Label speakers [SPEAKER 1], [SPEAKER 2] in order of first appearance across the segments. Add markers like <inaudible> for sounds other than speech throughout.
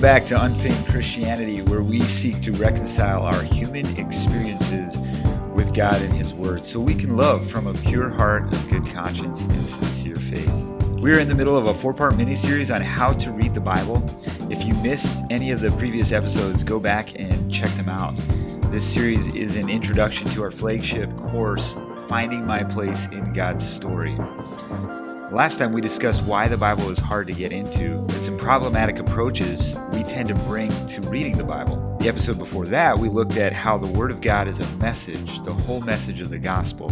[SPEAKER 1] Welcome back to Unfeigned Christianity, where we seek to reconcile our human experiences with God and His Word so we can love from a pure heart of good conscience and sincere faith. We are in the middle of a four part mini-series on how to read the Bible. If you missed any of the previous episodes, go back and check them out. This series is an introduction to our flagship course, Finding My Place in God's Story. Last time we discussed why the Bible is hard to get into and some problematic approaches we tend to bring to reading the Bible. The episode before that, we looked at how the Word of God is a message, the whole message of the gospel,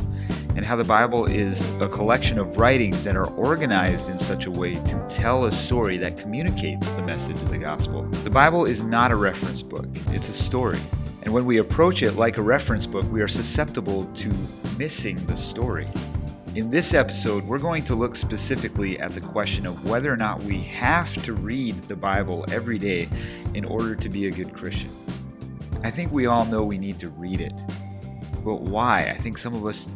[SPEAKER 1] and how the Bible is a collection of writings that are organized in such a way to tell a story that communicates the message of the gospel. The Bible is not a reference book, it's a story. And when we approach it like a reference book, we are susceptible to missing the story. In this episode, we're going to look specifically at the question of whether or not we have to read the Bible every day in order to be a good Christian. I think we all know we need to read it. But why? I think some of us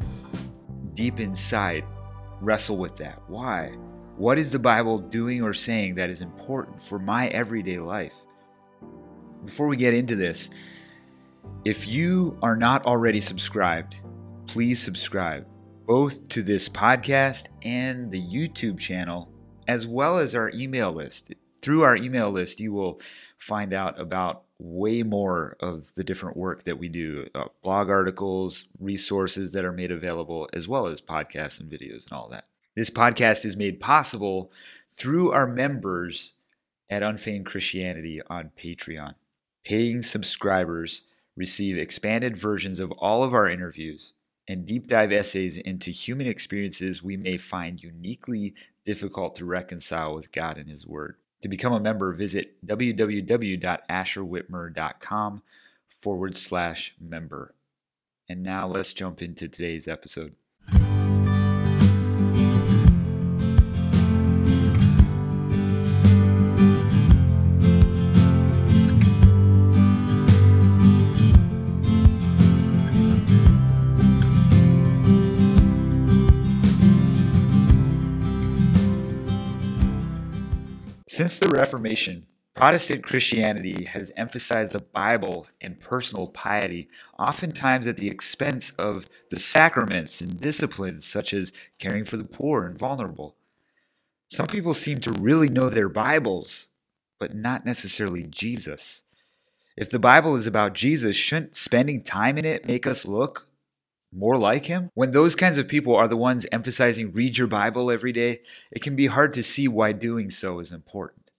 [SPEAKER 1] deep inside wrestle with that. Why? What is the Bible doing or saying that is important for my everyday life? Before we get into this, if you are not already subscribed, please subscribe both to this podcast and the YouTube channel, as well as our email list. Through our email list, you will find out about way more of the different work that we do uh, blog articles, resources that are made available, as well as podcasts and videos and all that. This podcast is made possible through our members at Unfeigned Christianity on Patreon. Paying subscribers receive expanded versions of all of our interviews and deep dive essays into human experiences we may find uniquely difficult to reconcile with God and His Word. To become a member, visit www.asherwhitmer.com forward slash member. And now let's jump into today's episode. Since the Reformation, Protestant Christianity has emphasized the Bible and personal piety, oftentimes at the expense of the sacraments and disciplines such as caring for the poor and vulnerable. Some people seem to really know their Bibles, but not necessarily Jesus. If the Bible is about Jesus, shouldn't spending time in it make us look more like him? When those kinds of people are the ones emphasizing read your Bible every day, it can be hard to see why doing so is important.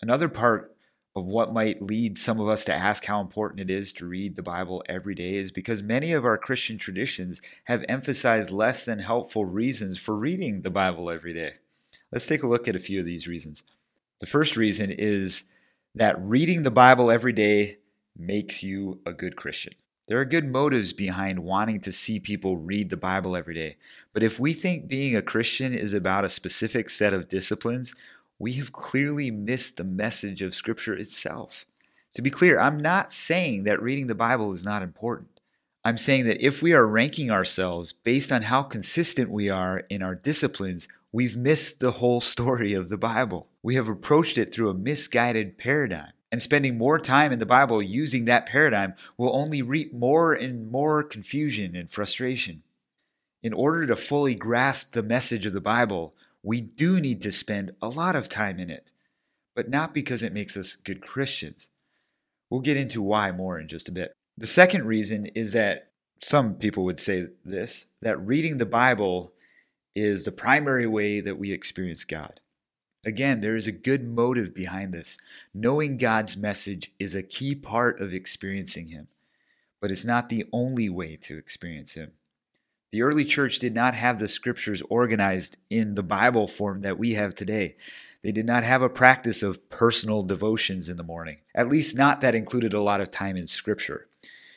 [SPEAKER 1] Another part of what might lead some of us to ask how important it is to read the Bible every day is because many of our Christian traditions have emphasized less than helpful reasons for reading the Bible every day. Let's take a look at a few of these reasons. The first reason is that reading the Bible every day makes you a good Christian. There are good motives behind wanting to see people read the Bible every day. But if we think being a Christian is about a specific set of disciplines, we have clearly missed the message of Scripture itself. To be clear, I'm not saying that reading the Bible is not important. I'm saying that if we are ranking ourselves based on how consistent we are in our disciplines, we've missed the whole <laughs> story of the Bible. We have approached it through a misguided paradigm and spending more time in the Bible using that paradigm will only reap more and more confusion and frustration. In order to fully grasp the message of the Bible, we do need to spend a lot of time in it, but not because it makes us good Christians. We'll get into why more in just a bit. The second reason is that some people would say this that reading the Bible is the primary way that we experience God. Again, there is a good motive behind this. Knowing God's message is a key part of experiencing Him, but it's not the only way to experience Him. The early church did not have the scriptures organized in the Bible form that we have today. They did not have a practice of personal devotions in the morning, at least not that included a lot of time in scripture.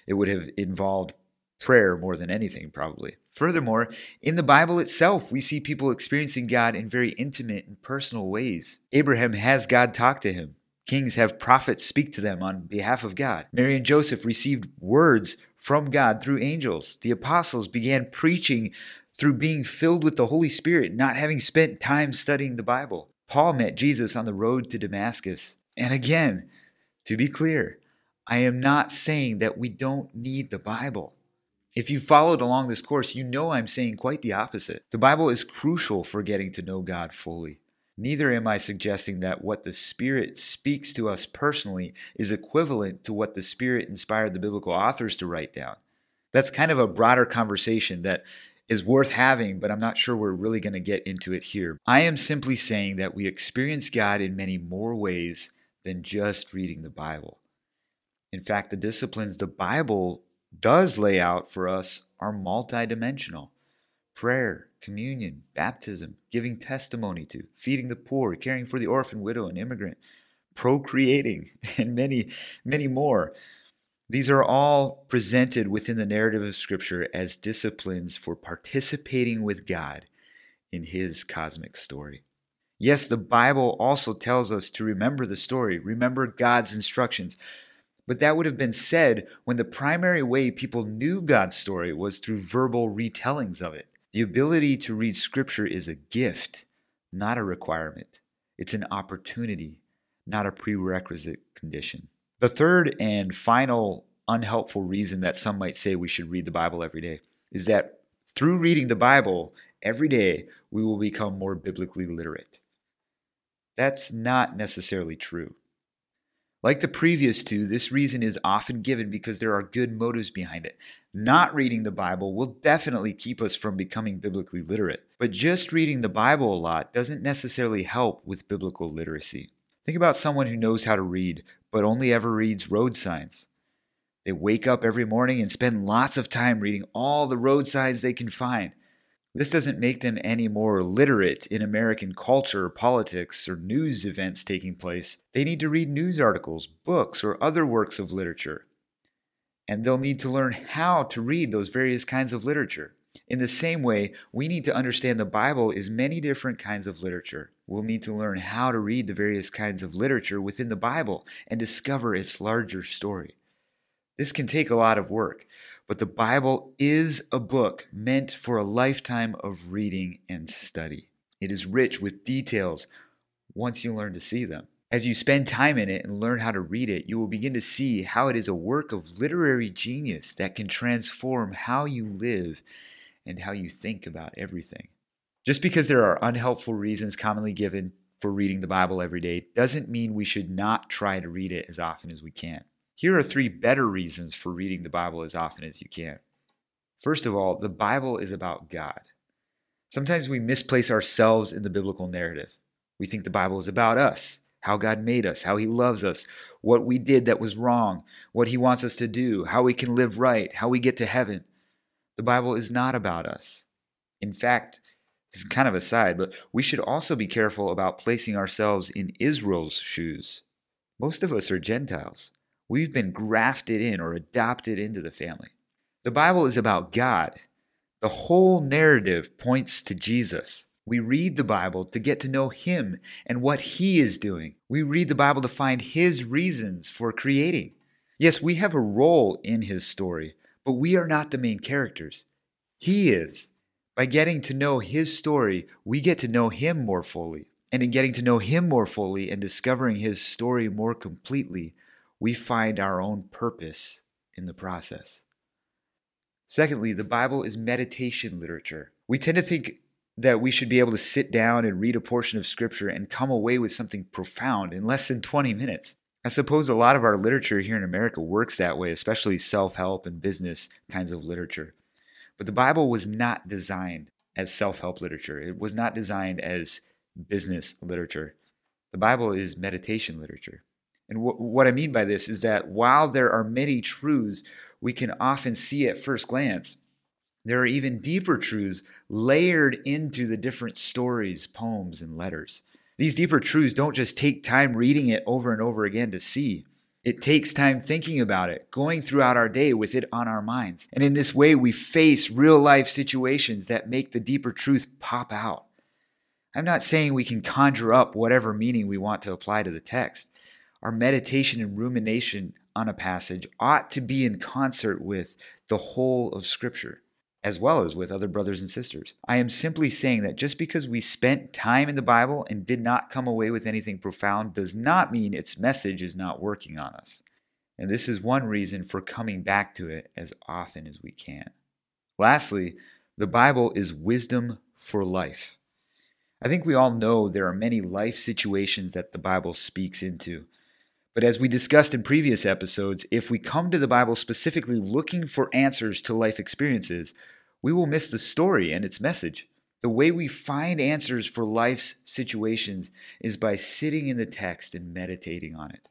[SPEAKER 1] It would have involved prayer more than anything, probably. Furthermore, in the Bible itself, we see people experiencing God in very intimate and personal ways. Abraham has God talk to him. Kings have prophets speak to them on behalf of God. Mary and Joseph received words from God through angels. The apostles began preaching through being filled with the Holy Spirit, not having spent time studying the Bible. Paul met Jesus on the road to Damascus. And again, to be clear, I am not saying that we don't need the Bible. If you followed along this course, you know I'm saying quite the opposite. The Bible is crucial for getting to know God fully. Neither am I suggesting that what the Spirit speaks to us personally is equivalent to what the Spirit inspired the biblical authors to write down. That's kind of a broader conversation that is worth having, but I'm not sure we're really going to get into it here. I am simply saying that we experience God in many more ways than just reading the Bible. In fact, the disciplines the Bible does lay out for us are multidimensional prayer, communion, baptism, giving testimony to, feeding the poor, caring for the orphan, widow, and immigrant, procreating, <laughs> and many, many more. These are all presented within the narrative of Scripture as disciplines for participating with God in His cosmic story. Yes, the Bible also tells us to remember the story, remember God's instructions, but that would have been said when the primary way people knew God's story was through verbal retellings of it. The ability to read Scripture is a gift, not a requirement. It's an opportunity, not a prerequisite condition. The third and final unhelpful reason that some might say we should read the Bible every day is that through reading the Bible every day, we will become more biblically literate. That's not necessarily true. Like the previous two, this reason is often given because there are good motives behind it. Not reading the Bible will definitely keep us from becoming biblically literate, but just reading the Bible a lot doesn't necessarily help with biblical literacy. Think about someone who knows how to read, but only ever reads road signs. They wake up every morning and spend lots of time reading all the road signs they can find. This doesn't make them any more literate in American culture, politics, or news events taking place. They need to read news articles, books, or other works of literature. And they'll need to learn how to read those various kinds of literature. In the same way, we need to understand the Bible is many different kinds of literature. We'll need to learn how to read the various kinds of literature within the Bible and discover its larger story. This can take a lot of work, but the Bible is a book meant for a lifetime of reading and study. It is rich with details once you learn to see them. As you spend time in it and learn how to read it, you will begin to see how it is a work of literary genius that can transform how you live and how you think about everything. Just because there are unhelpful reasons commonly given for reading the Bible every day doesn't mean we should not try to read it as often as we can. Here are three better reasons for reading the Bible as often as you can. First of all, the Bible is about God. Sometimes we misplace ourselves in the biblical narrative. We think the Bible is about us, how God made us, how He loves us, what we did that was wrong, what He wants us to do, how we can live right, how we get to heaven. The Bible is not about us. In fact, this is kind of a side, but we should also be careful about placing ourselves in Israel's shoes. Most of us are Gentiles. We've been grafted in or adopted into the family. The Bible is about God. The whole narrative points to Jesus. We read the Bible to get to know Him and what He is doing. We read the Bible to find His reasons for creating. Yes, we have a role in His story, but we are not the main characters. He is. By getting to know His story, we get to know Him more fully. And in getting to know Him more fully and discovering His story more completely, we find our own purpose in the process. Secondly, the Bible is meditation literature. We tend to think that we should be able to sit down and read a portion of Scripture and come away with something profound in less than 20 minutes. I suppose a lot of our literature here in America works that way, especially self help and business kinds of literature. But the Bible was not designed as self help literature, it was not designed as business literature. The Bible is meditation literature. And wh- what I mean by this is that while there are many truths we can often see at first glance, there are even deeper truths layered into the different stories, poems, and letters. These deeper truths don't just take time reading it over and over again to see. It takes time thinking about it, going throughout our day with it on our minds. And in this way, we face real life situations that make the deeper truth pop out. I'm not saying we can conjure up whatever meaning we want to apply to the text. Our meditation and rumination on a passage ought to be in concert with the whole of Scripture as well as with other brothers and sisters. I am simply saying that just because we spent time in the Bible and did not come away with anything profound does not mean its message is not working on us. And this is one reason for coming back to it as often as we can. Lastly, the Bible is wisdom for life. I think we all know there are many life situations that the Bible speaks into. But as we discussed in previous episodes, if we come to the Bible specifically looking for answers to life experiences, we will miss the story and its message. The way we find answers for life's situations is by sitting in the text and meditating on it.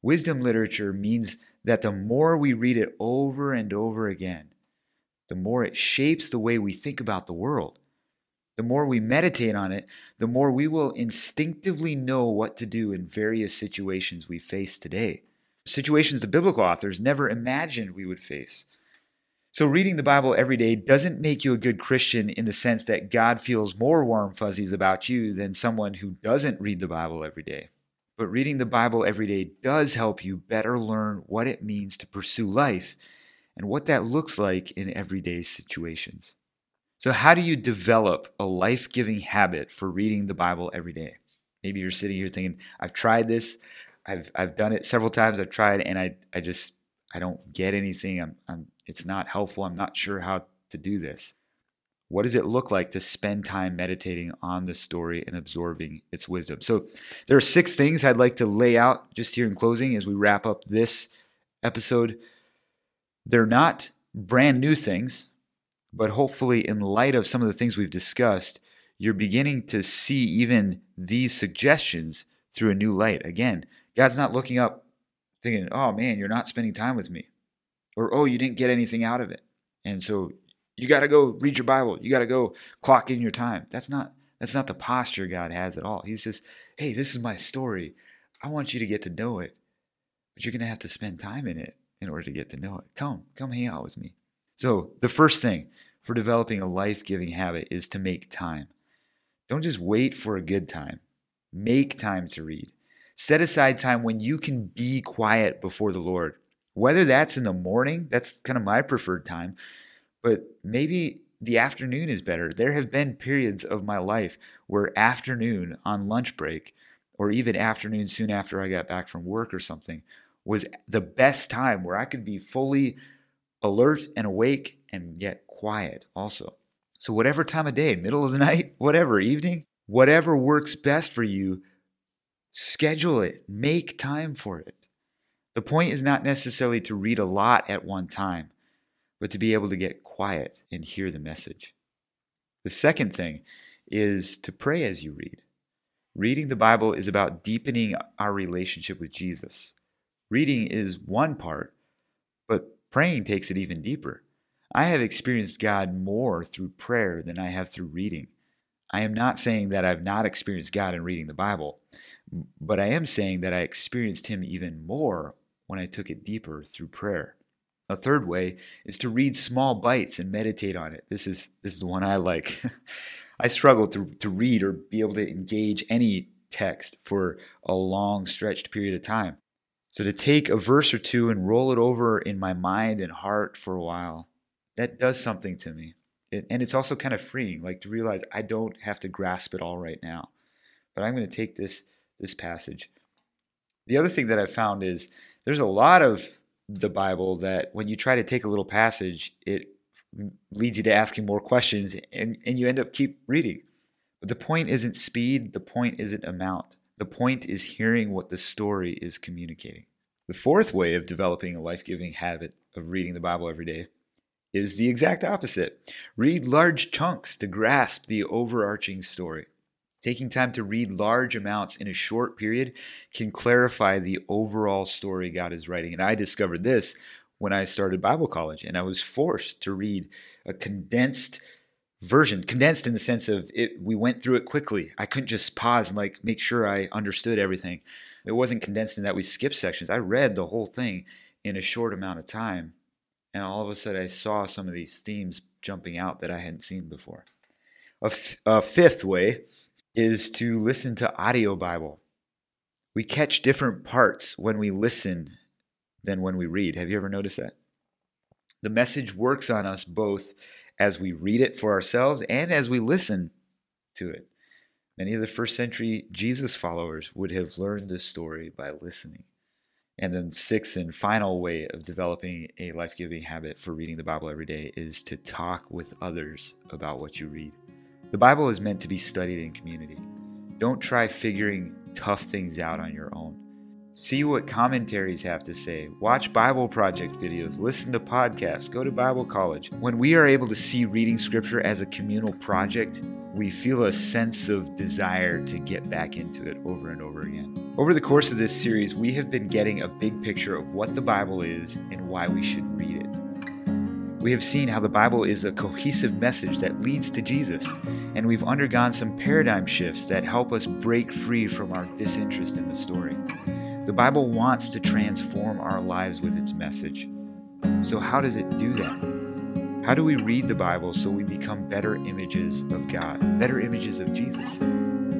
[SPEAKER 1] Wisdom literature means that the more we read it over and over again, the more it shapes the way we think about the world. The more we meditate on it, the more we will instinctively know what to do in various situations we face today. Situations the biblical authors never imagined we would face. So, reading the Bible every day doesn't make you a good Christian in the sense that God feels more warm fuzzies about you than someone who doesn't read the Bible every day. But reading the Bible every day does help you better learn what it means to pursue life and what that looks like in everyday situations. So, how do you develop a life giving habit for reading the Bible every day? Maybe you're sitting here thinking, I've tried this, I've, I've done it several times, I've tried, and I, I just I don't get anything. I'm, I'm, it's not helpful. I'm not sure how to do this. What does it look like to spend time meditating on the story and absorbing its wisdom? So, there are six things I'd like to lay out just here in closing as we wrap up this episode. They're not brand new things, but hopefully, in light of some of the things we've discussed, you're beginning to see even these suggestions through a new light. Again, God's not looking up thinking, oh man, you're not spending time with me. Or, oh, you didn't get anything out of it. And so you got to go read your Bible. You got to go clock in your time. That's not that's not the posture God has at all. He's just, hey, this is my story. I want you to get to know it. But you're going to have to spend time in it in order to get to know it. Come, come hang out with me. So, the first thing for developing a life-giving habit is to make time. Don't just wait for a good time. Make time to read. Set aside time when you can be quiet before the Lord. Whether that's in the morning, that's kind of my preferred time, but maybe the afternoon is better. There have been periods of my life where afternoon on lunch break, or even afternoon soon after I got back from work or something, was the best time where I could be fully alert and awake and yet quiet also. So, whatever time of day, middle of the <laughs> night, whatever, evening, whatever works best for you, schedule it, make time for it. The point is not necessarily to read a lot at one time, but to be able to get quiet and hear the message. The second thing is to pray as you read. Reading the Bible is about deepening our relationship with Jesus. Reading is one part, but praying takes it even deeper. I have experienced God more through prayer than I have through reading. I am not saying that I've not experienced God in reading the Bible, but I am saying that I experienced Him even more when I took it deeper through prayer. A third way is to read small bites and meditate on it. This is this is the one I like. <laughs> I struggle to, to read or be able to engage any text for a long stretched period of time. So to take a verse or two and roll it over in my mind and heart for a while, that does something to me. It, and it's also kind of freeing, like to realize I don't have to grasp it all right now, but I'm going to take this this passage. The other thing that I've found is there's a lot of the Bible that when you try to take a little passage, it leads you to asking more questions, and, and you end up keep reading. But the point isn't speed. The point isn't amount. The point is hearing what the story is communicating. The fourth way of developing a life giving habit of reading the Bible every day is the exact opposite. Read large chunks to grasp the overarching story. Taking time to read large amounts in a short period can clarify the overall story God is writing. And I discovered this when I started Bible college and I was forced to read a condensed version, condensed in the sense of it we went through it quickly. I couldn't just pause and like make sure I understood everything. It wasn't condensed in that we skipped sections. I read the whole thing in a short amount of time. And all of a sudden I saw some of these themes jumping out that I hadn't seen before. A, f- a fifth way is to listen to audio Bible. We catch different parts when we listen than when we read. Have you ever noticed that? The message works on us both as we read it for ourselves and as we listen to it. Many of the first century Jesus followers would have learned this story by listening. And then, sixth and final way of developing a life giving habit for reading the Bible every day is to talk with others about what you read. The Bible is meant to be studied in community. Don't try figuring tough things out on your own. See what commentaries have to say. Watch Bible Project videos. Listen to podcasts. Go to Bible college. When we are able to see reading Scripture as a communal project, we feel a sense of desire to get back into it over and over again. Over the course of this series, we have been getting a big picture of what the Bible is and why we should read it. We have seen how the Bible is a cohesive message that leads to Jesus, and we've undergone some paradigm shifts that help us break free from our disinterest in the story. The Bible wants to transform our lives with its message. So, how does it do that? How do we read the Bible so we become better images of God, better images of Jesus?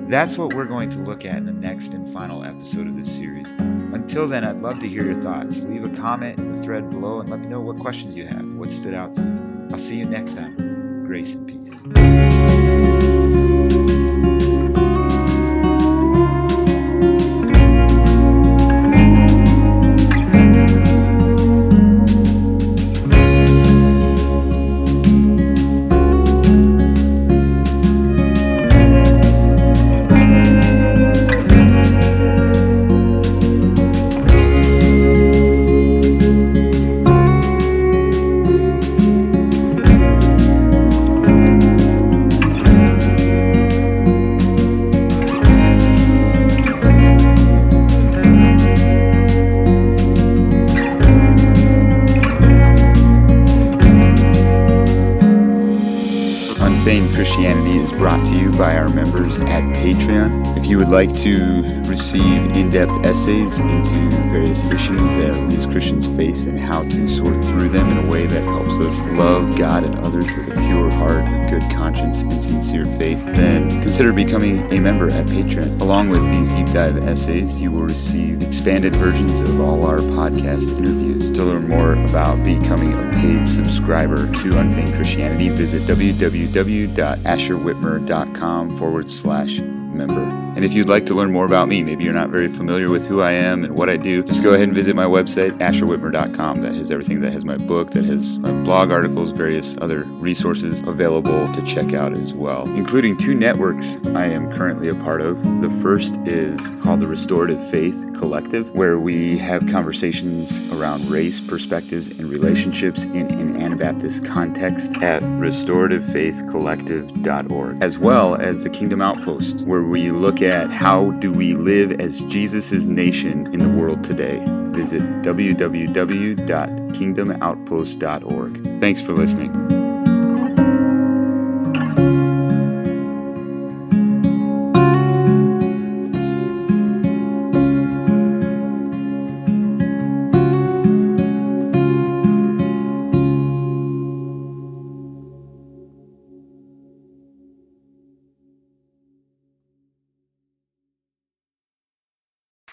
[SPEAKER 1] That's what we're going to look at in the next and final episode of this series. Until then, I'd love to hear your thoughts. Leave a comment in the thread below and let me know what questions you have, what stood out to you. I'll see you next time. Grace and peace. Like to receive in depth essays into various issues that as Christians face and how to sort through them in a way that helps us love God and others with a pure heart, a good conscience, and sincere faith, then consider becoming a member at Patreon. Along with these deep dive essays, you will receive expanded versions of all our podcast interviews. To learn more about becoming a paid subscriber to Unfeigned Christianity, visit www.asherwhitmer.com forward slash member. And if you'd like to learn more about me, maybe you're not very familiar with who I am and what I do, just go ahead and visit my website, asherwhitmer.com. That has everything. That has my book, that has my blog articles, various other resources available to check out as well, including two networks I am currently a part of. The first is called the Restorative Faith Collective, where we have conversations around race, perspectives, and relationships in an Anabaptist context at restorativefaithcollective.org, as well as the Kingdom Outpost, where we look at how do we live as Jesus' nation in the world today. Visit www.kingdomoutpost.org. Thanks for listening.